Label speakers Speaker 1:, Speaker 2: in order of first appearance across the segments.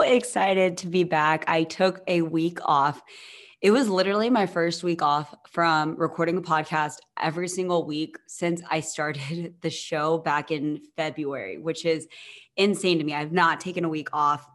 Speaker 1: excited to be back. I took a week off. It was literally my first week off from recording a podcast every single week since I started the show back in February, which is insane to me. I've not taken a week off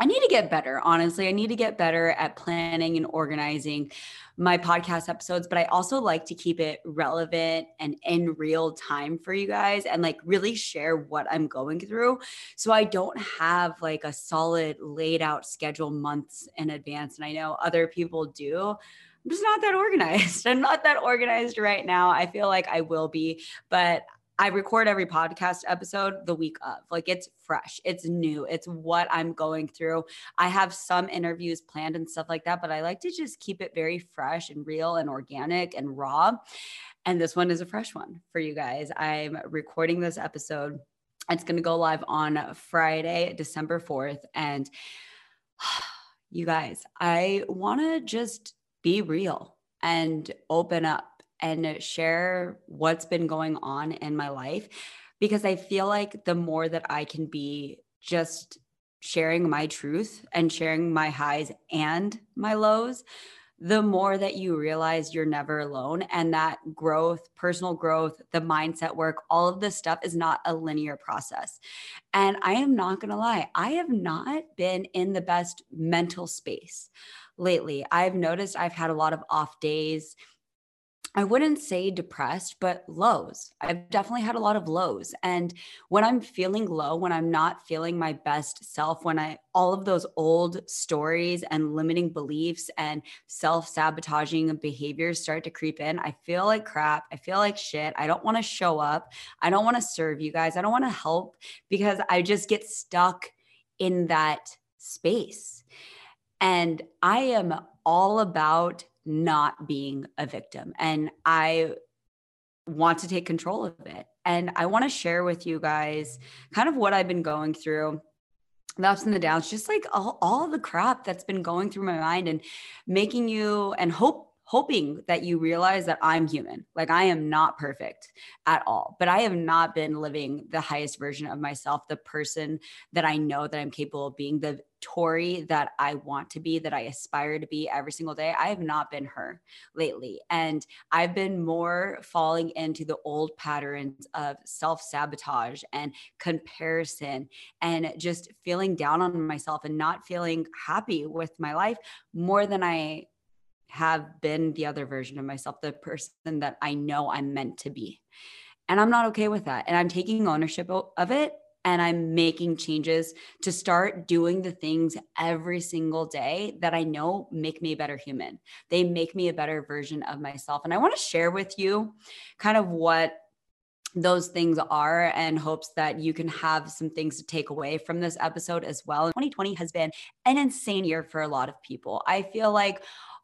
Speaker 1: I need to get better, honestly. I need to get better at planning and organizing my podcast episodes, but I also like to keep it relevant and in real time for you guys and like really share what I'm going through. So I don't have like a solid laid out schedule months in advance. And I know other people do. I'm just not that organized. I'm not that organized right now. I feel like I will be, but I record every podcast episode the week of. Like it's fresh, it's new, it's what I'm going through. I have some interviews planned and stuff like that, but I like to just keep it very fresh and real and organic and raw. And this one is a fresh one for you guys. I'm recording this episode. It's going to go live on Friday, December 4th. And you guys, I want to just be real and open up and share what's been going on in my life because I feel like the more that I can be just sharing my truth and sharing my highs and my lows, the more that you realize you're never alone and that growth, personal growth, the mindset work, all of this stuff is not a linear process. And I am not going to lie, I have not been in the best mental space lately. I've noticed I've had a lot of off days I wouldn't say depressed, but lows. I've definitely had a lot of lows. And when I'm feeling low, when I'm not feeling my best self, when I all of those old stories and limiting beliefs and self-sabotaging behaviors start to creep in, I feel like crap. I feel like shit. I don't want to show up. I don't want to serve you guys. I don't want to help because I just get stuck in that space. And I am all about not being a victim. And I want to take control of it. And I want to share with you guys kind of what I've been going through the ups and the downs, just like all, all the crap that's been going through my mind and making you and hope hoping that you realize that I'm human. Like I am not perfect at all, but I have not been living the highest version of myself, the person that I know that I'm capable of being, the Tori that I want to be, that I aspire to be every single day. I have not been her lately. And I've been more falling into the old patterns of self sabotage and comparison and just feeling down on myself and not feeling happy with my life more than I have been the other version of myself, the person that I know I'm meant to be. And I'm not okay with that. And I'm taking ownership of it and I'm making changes to start doing the things every single day that I know make me a better human. They make me a better version of myself. And I want to share with you kind of what those things are and hopes that you can have some things to take away from this episode as well. 2020 has been an insane year for a lot of people. I feel like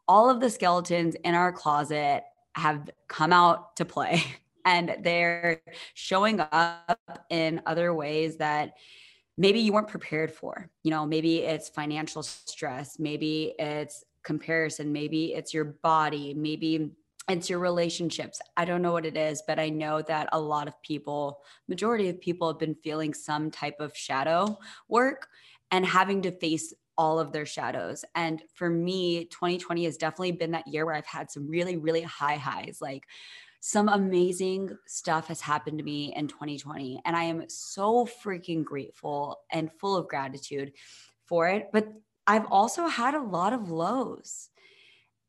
Speaker 1: all of the skeletons in our closet have come out to play and they're showing up in other ways that maybe you weren't prepared for. You know, maybe it's financial stress, maybe it's comparison, maybe it's your body, maybe it's your relationships. I don't know what it is, but I know that a lot of people, majority of people have been feeling some type of shadow work and having to face all of their shadows. And for me, 2020 has definitely been that year where I've had some really, really high highs. Like some amazing stuff has happened to me in 2020. And I am so freaking grateful and full of gratitude for it. But I've also had a lot of lows.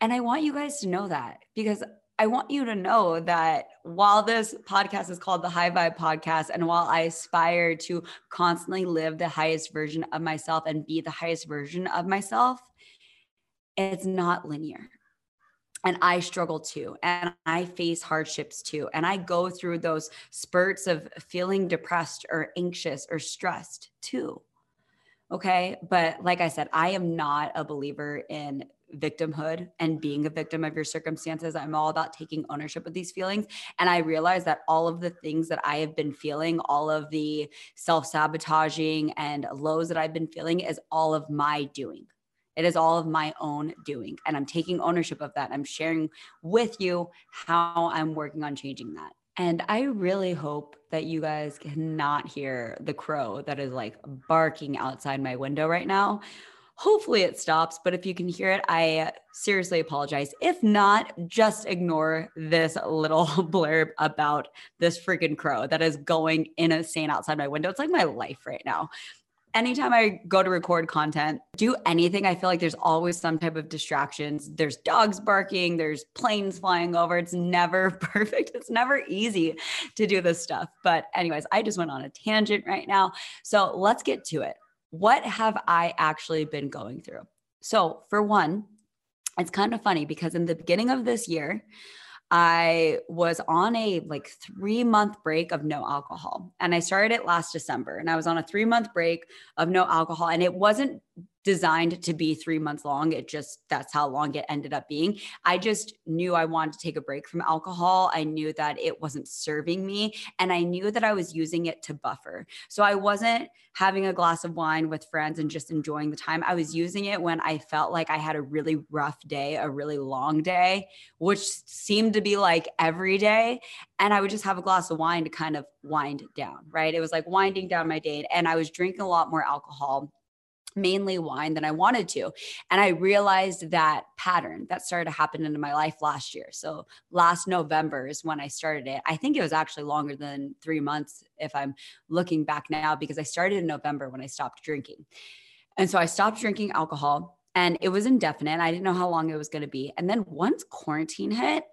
Speaker 1: And I want you guys to know that because I want you to know that while this podcast is called the High Vibe Podcast, and while I aspire to constantly live the highest version of myself and be the highest version of myself, it's not linear. And I struggle too. And I face hardships too. And I go through those spurts of feeling depressed or anxious or stressed too. Okay. But like I said, I am not a believer in victimhood and being a victim of your circumstances. I'm all about taking ownership of these feelings. And I realize that all of the things that I have been feeling, all of the self sabotaging and lows that I've been feeling is all of my doing. It is all of my own doing. And I'm taking ownership of that. I'm sharing with you how I'm working on changing that. And I really hope that you guys cannot hear the crow that is like barking outside my window right now. Hopefully it stops, but if you can hear it, I seriously apologize. If not, just ignore this little blurb about this freaking crow that is going insane outside my window. It's like my life right now anytime I go to record content, do anything, I feel like there's always some type of distractions. There's dogs barking, there's planes flying over. It's never perfect. It's never easy to do this stuff. But, anyways, I just went on a tangent right now. So let's get to it. What have I actually been going through? So, for one, it's kind of funny because in the beginning of this year, I was on a like three month break of no alcohol. And I started it last December. And I was on a three month break of no alcohol. And it wasn't designed to be three months long. It just, that's how long it ended up being. I just knew I wanted to take a break from alcohol. I knew that it wasn't serving me. And I knew that I was using it to buffer. So I wasn't having a glass of wine with friends and just enjoying the time. I was using it when I felt like I had a really rough day, a really long day, which seemed to be like every day. And I would just have a glass of wine to kind of wind down, right? It was like winding down my day. And I was drinking a lot more alcohol mainly wine than I wanted to. And I realized that pattern that started to happen into my life last year. So last November is when I started it. I think it was actually longer than three months if I'm looking back now, because I started in November when I stopped drinking. And so I stopped drinking alcohol and it was indefinite. I didn't know how long it was going to be. And then once quarantine hit,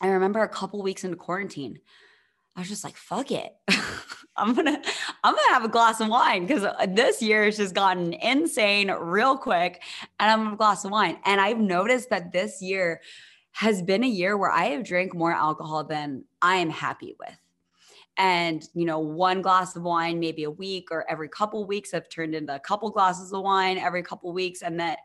Speaker 1: I remember a couple weeks into quarantine, I was just like, fuck it. I'm gonna I'm gonna have a glass of wine because uh, this year has just gotten insane real quick, and I'm a glass of wine. And I've noticed that this year has been a year where I have drank more alcohol than I am happy with. And you know, one glass of wine maybe a week or every couple weeks have turned into a couple glasses of wine every couple weeks, and that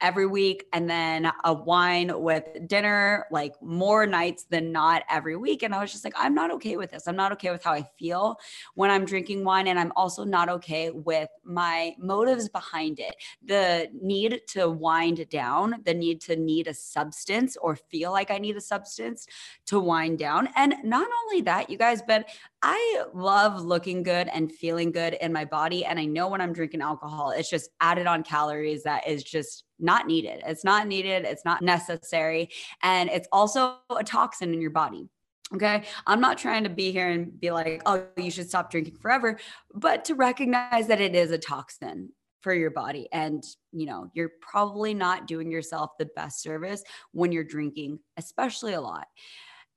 Speaker 1: every week and then a wine with dinner like more nights than not every week. And i was just like i'm not okay with this. I'm not okay with how i feel when i'm drinking wine and i'm also not okay with my motives behind it. The need to wind down the need to need a substance or feel like i need a substance to wind down. And not only that you guys but I love looking good and feeling good in my body. And I know when I'm drinking alcohol, it's just added on calories that is just not needed. It's not needed. It's not necessary. And it's also a toxin in your body. Okay. I'm not trying to be here and be like, oh, you should stop drinking forever, but to recognize that it is a toxin for your body. And, you know, you're probably not doing yourself the best service when you're drinking, especially a lot.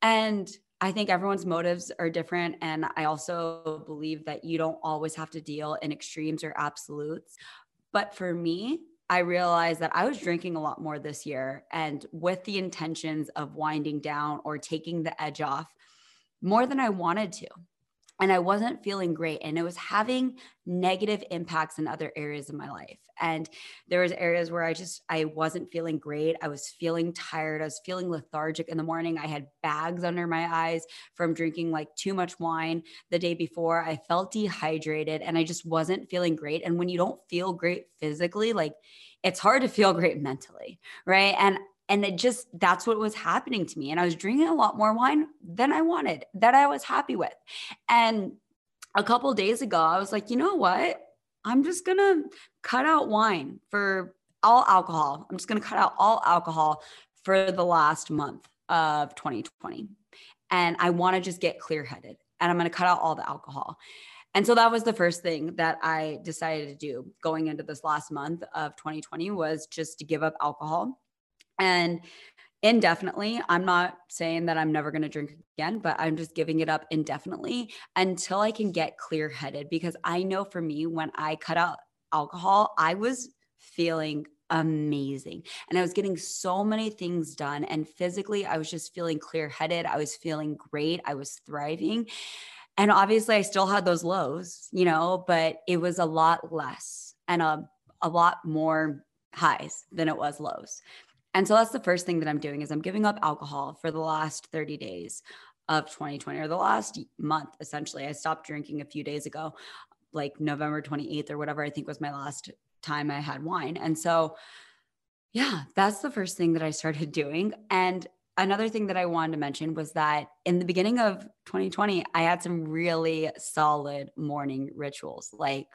Speaker 1: And I think everyone's motives are different. And I also believe that you don't always have to deal in extremes or absolutes. But for me, I realized that I was drinking a lot more this year and with the intentions of winding down or taking the edge off more than I wanted to and I wasn't feeling great and it was having negative impacts in other areas of my life. And there was areas where I just I wasn't feeling great. I was feeling tired. I was feeling lethargic in the morning. I had bags under my eyes from drinking like too much wine the day before. I felt dehydrated and I just wasn't feeling great. And when you don't feel great physically, like it's hard to feel great mentally, right? And and it just that's what was happening to me. And i was drinking a lot more wine than i wanted that i was happy with. And a couple days ago i was like you know what? I'm just gonna cut out wine for all alcohol. I'm just gonna cut out all alcohol for the last month of 2020 and i want to just get clear headed and i'm gonna cut out all the alcohol. And so that was the first thing that I decided to do going into this last month of 2020 was just to give up alcohol and indefinitely, I'm not saying that I'm never going to drink again, but I'm just giving it up indefinitely until I can get clear headed. Because I know for me, when I cut out alcohol, I was feeling amazing. And I was getting so many things done. And physically, I was just feeling clear headed. I was feeling great. I was thriving. And obviously, I still had those lows, you know, but it was a lot less and a, a lot more highs than it was lows. And so that's the first thing that I'm doing is I'm giving up alcohol for the last 30 days of 2020 or the last month essentially. I stopped drinking a few days ago, like November 28th or whatever I think was my last time I had wine. And so yeah, that's the first thing that I started doing and another thing that I wanted to mention was that in the beginning of 2020, I had some really solid morning rituals. Like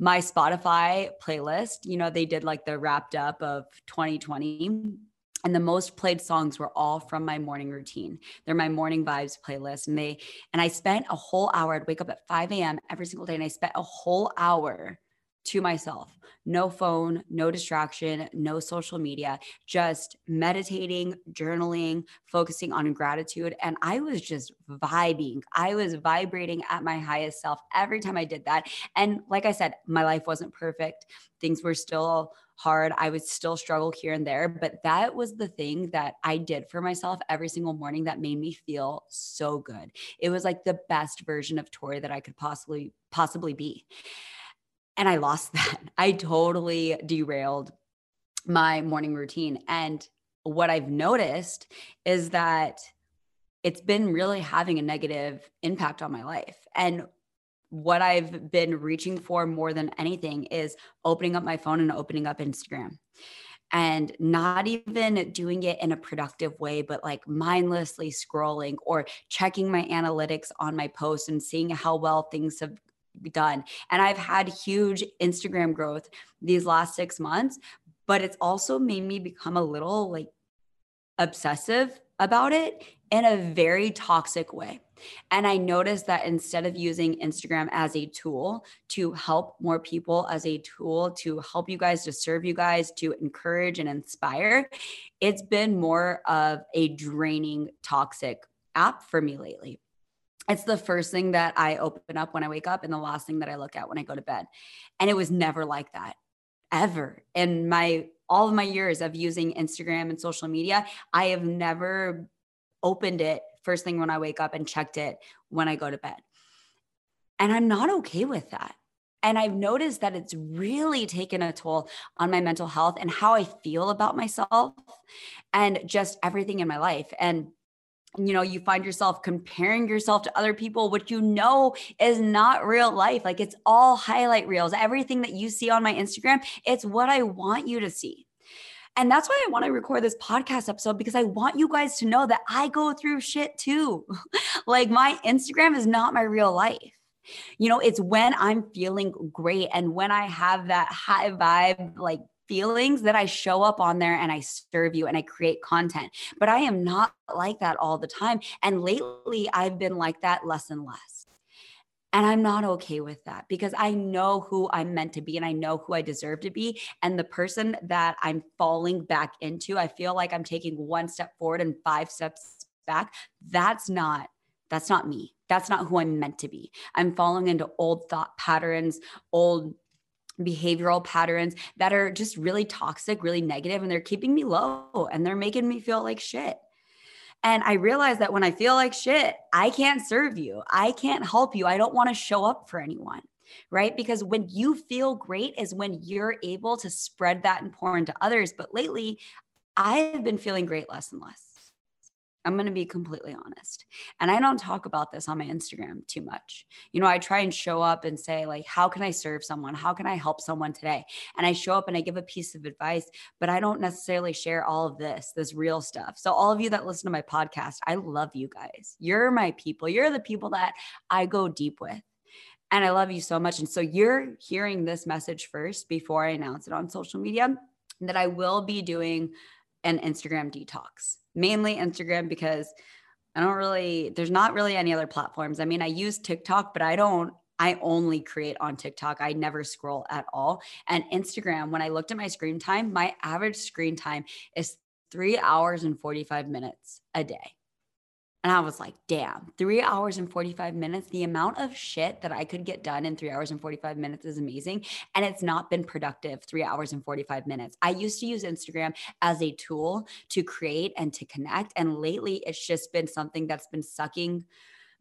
Speaker 1: my Spotify playlist, you know, they did like the wrapped up of 2020 and the most played songs were all from my morning routine. They're my morning vibes playlist and they and i spent a whole hour i'd wake up at 5 a.m every single day and i spent a whole hour to myself no phone, no distraction, no social media, just meditating, journaling, focusing on gratitude. And I was just vibing. I was vibrating at my highest self every time I did that. And like I said, my life wasn't perfect. Things were still hard. I would still struggle here and there, but that was the thing that I did for myself every single morning that made me feel so good. It was like the best version of Tori that I could possibly possibly be. And I lost that. I totally derailed my morning routine. And what I've noticed is that it's been really having a negative impact on my life. And what I've been reaching for more than anything is opening up my phone and opening up Instagram and not even doing it in a productive way, but like mindlessly scrolling or checking my analytics on my posts and seeing how well things have done. And I've had huge Instagram growth these last six months, but it's also made me become a little like obsessive about it in a very toxic way. And I noticed that instead of using Instagram as a tool to help more people, as a tool to help you guys, to serve you guys, to encourage and inspire, it's been more of a draining, toxic app for me lately it's the first thing that I open up when I wake up and the last thing that I look at when I go to bed. And it was never like that ever. In my all of my years of using Instagram and social media, I have never opened it first thing when I wake up and checked it when I go to bed. And I'm not okay with that. And I've noticed that it's really taken a toll on my mental health and how I feel about myself and just everything in my life. And you know, you find yourself comparing yourself to other people, which you know is not real life. Like it's all highlight reels. Everything that you see on my Instagram, it's what I want you to see. And that's why I want to record this podcast episode because I want you guys to know that I go through shit too. like my Instagram is not my real life. You know, it's when I'm feeling great and when I have that high vibe, like feelings that I show up on there and I serve you and I create content. But I am not like that all the time. And lately, I've been like that less and less. And I'm not okay with that because I know who I'm meant to be and I know who I deserve to be. And the person that I'm falling back into, I feel like I'm taking one step forward and five steps back. That's not. That's not me. That's not who I'm meant to be. I'm falling into old thought patterns, old behavioral patterns that are just really toxic, really negative, and they're keeping me low and they're making me feel like shit. And I realize that when I feel like shit, I can't serve you. I can't help you. I don't want to show up for anyone. Right. Because when you feel great is when you're able to spread that and pour into others. But lately, I've been feeling great less and less. I'm going to be completely honest. And I don't talk about this on my Instagram too much. You know, I try and show up and say, like, how can I serve someone? How can I help someone today? And I show up and I give a piece of advice, but I don't necessarily share all of this, this real stuff. So, all of you that listen to my podcast, I love you guys. You're my people. You're the people that I go deep with. And I love you so much. And so, you're hearing this message first before I announce it on social media that I will be doing an Instagram detox mainly Instagram because I don't really, there's not really any other platforms. I mean, I use TikTok, but I don't, I only create on TikTok. I never scroll at all. And Instagram, when I looked at my screen time, my average screen time is three hours and 45 minutes a day. And I was like, damn, three hours and 45 minutes. The amount of shit that I could get done in three hours and 45 minutes is amazing. And it's not been productive three hours and 45 minutes. I used to use Instagram as a tool to create and to connect. And lately, it's just been something that's been sucking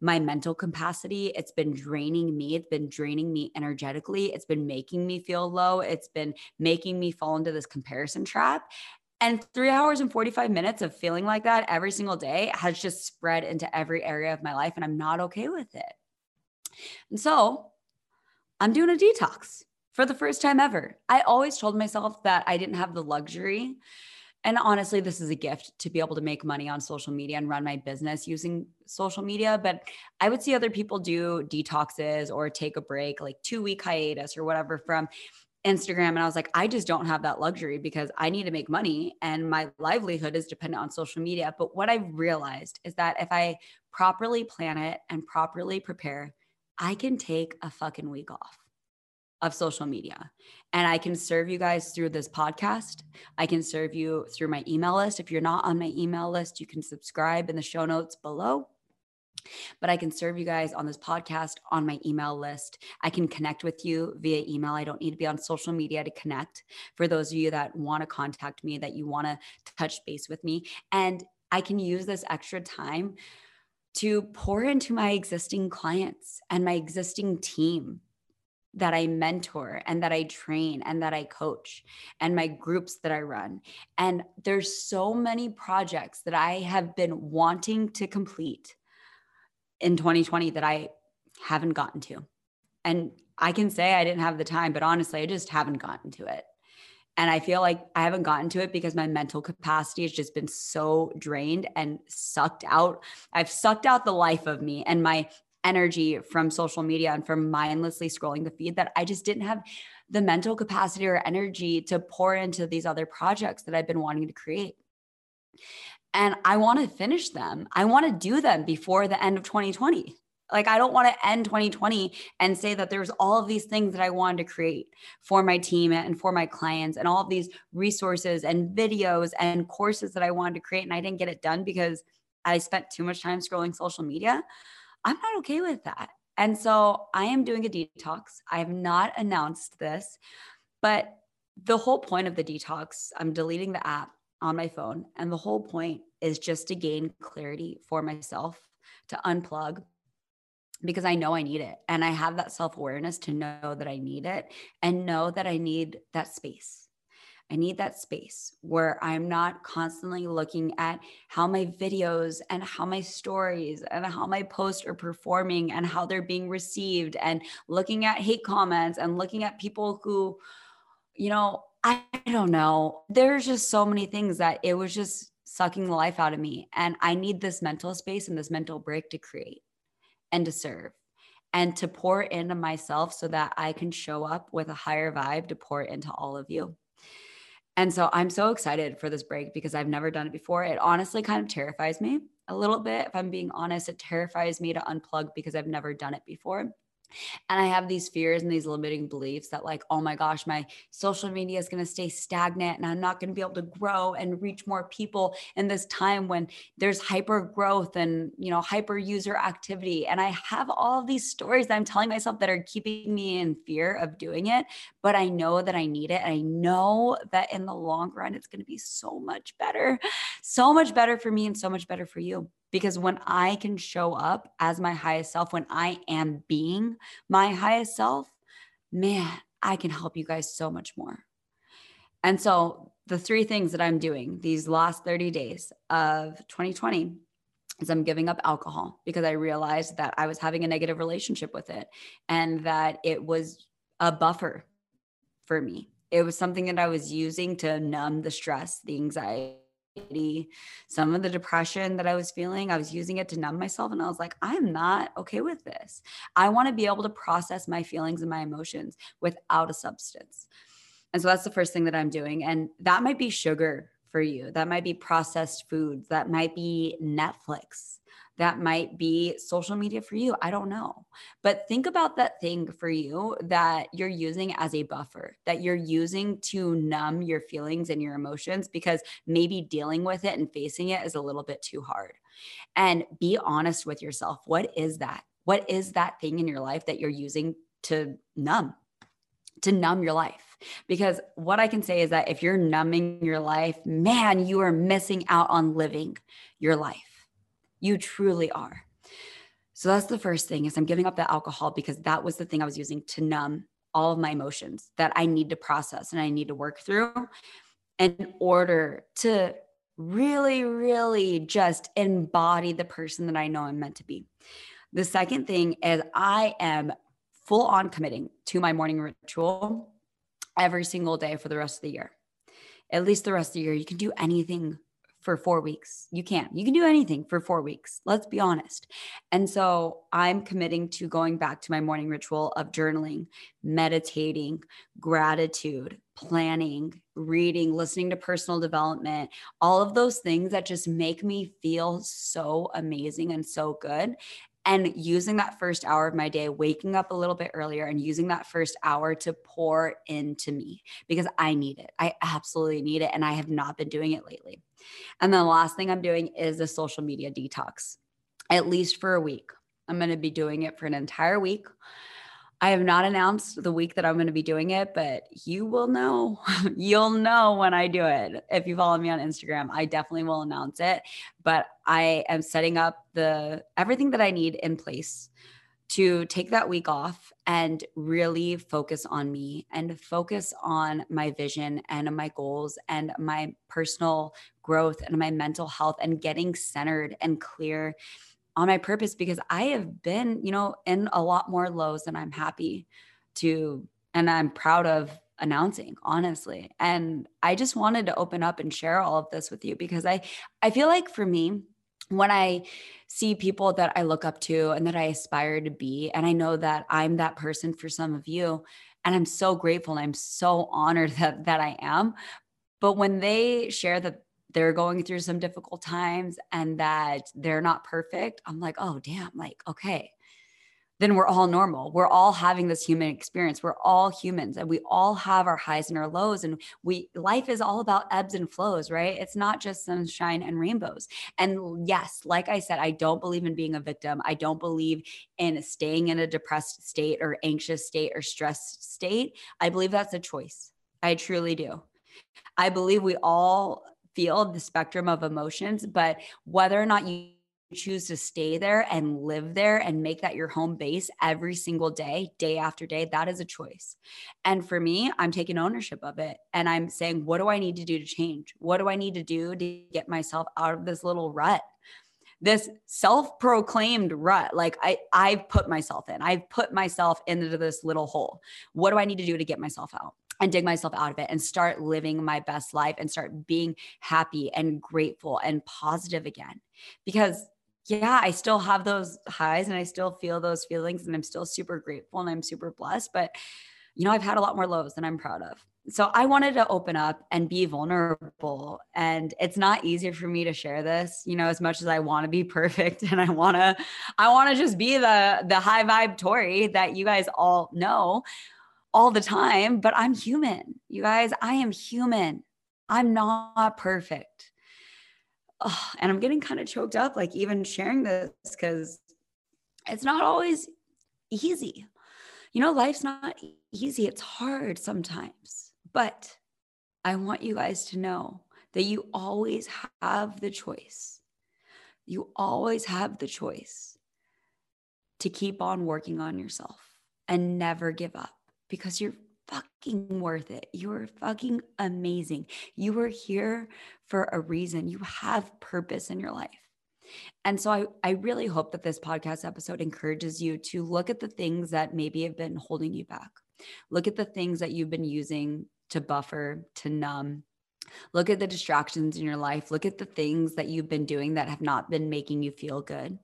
Speaker 1: my mental capacity. It's been draining me. It's been draining me energetically. It's been making me feel low. It's been making me fall into this comparison trap. And three hours and 45 minutes of feeling like that every single day has just spread into every area of my life. And I'm not okay with it. And so I'm doing a detox for the first time ever. I always told myself that I didn't have the luxury. And honestly, this is a gift to be able to make money on social media and run my business using social media. But I would see other people do detoxes or take a break, like two week hiatus or whatever from Instagram. And I was like, I just don't have that luxury because I need to make money and my livelihood is dependent on social media. But what I've realized is that if I properly plan it and properly prepare, I can take a fucking week off of social media and I can serve you guys through this podcast. I can serve you through my email list. If you're not on my email list, you can subscribe in the show notes below. But I can serve you guys on this podcast on my email list. I can connect with you via email. I don't need to be on social media to connect. For those of you that want to contact me, that you want to touch base with me, and I can use this extra time to pour into my existing clients and my existing team that I mentor and that I train and that I coach and my groups that I run. And there's so many projects that I have been wanting to complete in 2020 that I haven't gotten to. And I can say I didn't have the time, but honestly, I just haven't gotten to it. And I feel like I haven't gotten to it because my mental capacity has just been so drained and sucked out. I've sucked out the life of me and my energy from social media and from mindlessly scrolling the feed that I just didn't have the mental capacity or energy to pour into these other projects that I've been wanting to create. And I want to finish them. I want to do them before the end of 2020. Like, I don't want to end 2020 and say that there's all of these things that I wanted to create for my team and for my clients, and all of these resources and videos and courses that I wanted to create. And I didn't get it done because I spent too much time scrolling social media. I'm not okay with that. And so I am doing a detox. I have not announced this, but the whole point of the detox, I'm deleting the app on my phone. And the whole point is just to gain clarity for myself, to unplug, because I know I need it. And I have that self awareness to know that I need it and know that I need that space. I need that space where I'm not constantly looking at how my videos and how my stories and how my posts are performing and how they're being received and looking at hate comments and looking at people who, you know, I don't know. There's just so many things that it was just sucking the life out of me. And I need this mental space and this mental break to create and to serve and to pour into myself so that I can show up with a higher vibe to pour into all of you. And so I'm so excited for this break because I've never done it before. It honestly kind of terrifies me a little bit. If I'm being honest, it terrifies me to unplug because I've never done it before. And I have these fears and these limiting beliefs that, like, oh my gosh, my social media is going to stay stagnant and I'm not going to be able to grow and reach more people in this time when there's hyper growth and, you know, hyper user activity. And I have all these stories that I'm telling myself that are keeping me in fear of doing it. But I know that I need it. And I know that in the long run, it's going to be so much better, so much better for me and so much better for you. Because when I can show up as my highest self, when I am being my highest self, man, I can help you guys so much more. And so, the three things that I'm doing these last 30 days of 2020 is I'm giving up alcohol because I realized that I was having a negative relationship with it and that it was a buffer for me. It was something that I was using to numb the stress, the anxiety some of the depression that I was feeling, I was using it to numb myself. And I was like, I'm not okay with this. I want to be able to process my feelings and my emotions without a substance. And so that's the first thing that I'm doing. And that might be sugar for you, that might be processed foods, that might be Netflix that might be social media for you. I don't know. But think about that thing for you that you're using as a buffer, that you're using to numb your feelings and your emotions because maybe dealing with it and facing it is a little bit too hard. And be honest with yourself. What is that? What is that thing in your life that you're using to numb? To numb your life. Because what I can say is that if you're numbing your life, man, you are missing out on living your life. You truly are. So that's the first thing is I'm giving up the alcohol because that was the thing I was using to numb all of my emotions that I need to process and I need to work through in order to really, really just embody the person that I know I'm meant to be. The second thing is I am full on committing to my morning ritual every single day for the rest of the year. At least the rest of the year. You can do anything for four weeks. You can. You can do anything for four weeks. Let's be honest. And so I'm committing to going back to my morning ritual of journaling, meditating, gratitude, planning, reading, listening to personal development, all of those things that just make me feel so amazing and so good and using that first hour of my day, waking up a little bit earlier and using that first hour to pour into me because I need it. I absolutely need it. And I have not been doing it lately. And the last thing I'm doing is a social media detox, at least for a week. I'm going to be doing it for an entire week. I have not announced the week that I'm going to be doing it, but you will know. You'll know when I do it. If you follow me on Instagram, I definitely will announce it. But I am setting up the everything that I need in place to take that week off and really focus on me and focus on my vision and my goals and my personal growth and my mental health and getting centered and clear on my purpose because I have been, you know, in a lot more lows than I'm happy to and I'm proud of announcing honestly. And i just wanted to open up and share all of this with you because i i feel like for me when i see people that i look up to and that i aspire to be and i know that i'm that person for some of you and i'm so grateful and i'm so honored that that i am but when they share that they're going through some difficult times and that they're not perfect, I'm like, oh, damn, like, okay, then we're all normal. We're all having this human experience. We're all humans and we all have our highs and our lows. And we, life is all about ebbs and flows, right? It's not just sunshine and rainbows. And yes, like I said, I don't believe in being a victim. I don't believe in staying in a depressed state or anxious state or stressed state. I believe that's a choice. I truly do. I believe we all feel the spectrum of emotions, but whether or not you choose to stay there and live there and make that your home base every single day, day after day, that is a choice. And for me, I'm taking ownership of it and I'm saying, what do I need to do to change? What do I need to do to get myself out of this little rut? This self-proclaimed rut, like I, I've put myself in. I've put myself into this little hole. What do I need to do to get myself out? And dig myself out of it and start living my best life and start being happy and grateful and positive again. Because yeah, I still have those highs and I still feel those feelings and I'm still super grateful and I'm super blessed, but you know, I've had a lot more lows than I'm proud of. So I wanted to open up and be vulnerable and it's not easy for me to share this, you know, as much as I want to be perfect and I want to I want to just be the the high vibe Tori that you guys all know all the time, but I'm human. You guys, I am human. I'm not perfect. Oh, and I'm getting kind of choked up, like even sharing this because it's not always easy. You know, life's not easy, it's hard sometimes. But I want you guys to know that you always have the choice. You always have the choice to keep on working on yourself and never give up because you're fucking worth it. You're fucking amazing. You are here for a reason. You have purpose in your life. And so I, I really hope that this podcast episode encourages you to look at the things that maybe have been holding you back. Look at the things that you've been using to buffer, to numb. Look at the distractions in your life. Look at the things that you've been doing that have not been making you feel good.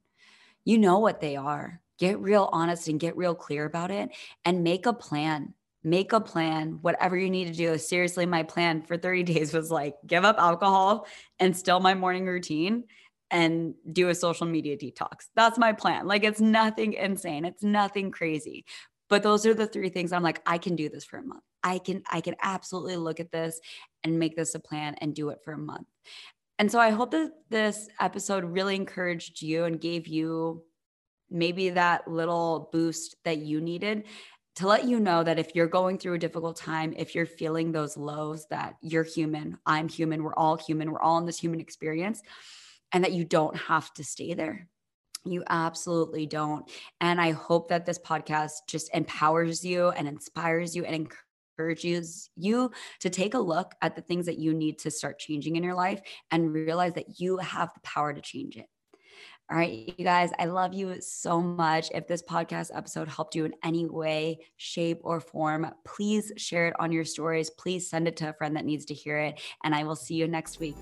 Speaker 1: You know what they are get real honest and get real clear about it and make a plan. Make a plan. Whatever you need to do. Seriously my plan for 30 days was like give up alcohol and still my morning routine and do a social media detox. That's my plan. Like it's nothing insane. It's nothing crazy. But those are the three things i'm like i can do this for a month. I can i can absolutely look at this and make this a plan and do it for a month. And so i hope that this episode really encouraged you and gave you maybe that little boost that you needed to let you know that if you're going through a difficult time, if you're feeling those lows, that you're human, I'm human, we're all human, we're all in this human experience, and that you don't have to stay there. You absolutely don't. And I hope that this podcast just empowers you and inspires you and encourages you to take a look at the things that you need to start changing in your life and realize that you have the power to change it. All right, you guys, I love you so much. If this podcast episode helped you in any way, shape, or form, please share it on your stories. Please send it to a friend that needs to hear it. And I will see you next week.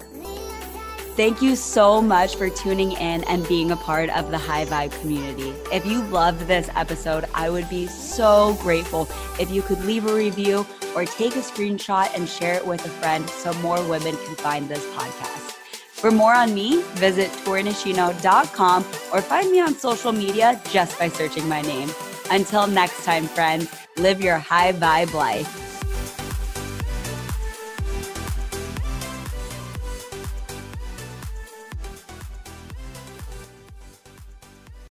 Speaker 1: Thank you so much for tuning in and being a part of the High Vibe community. If you loved this episode, I would be so grateful if you could leave a review or take a screenshot and share it with a friend so more women can find this podcast. For more on me, visit torinishino.com or find me on social media just by searching my name. Until next time, friends, live your high vibe life.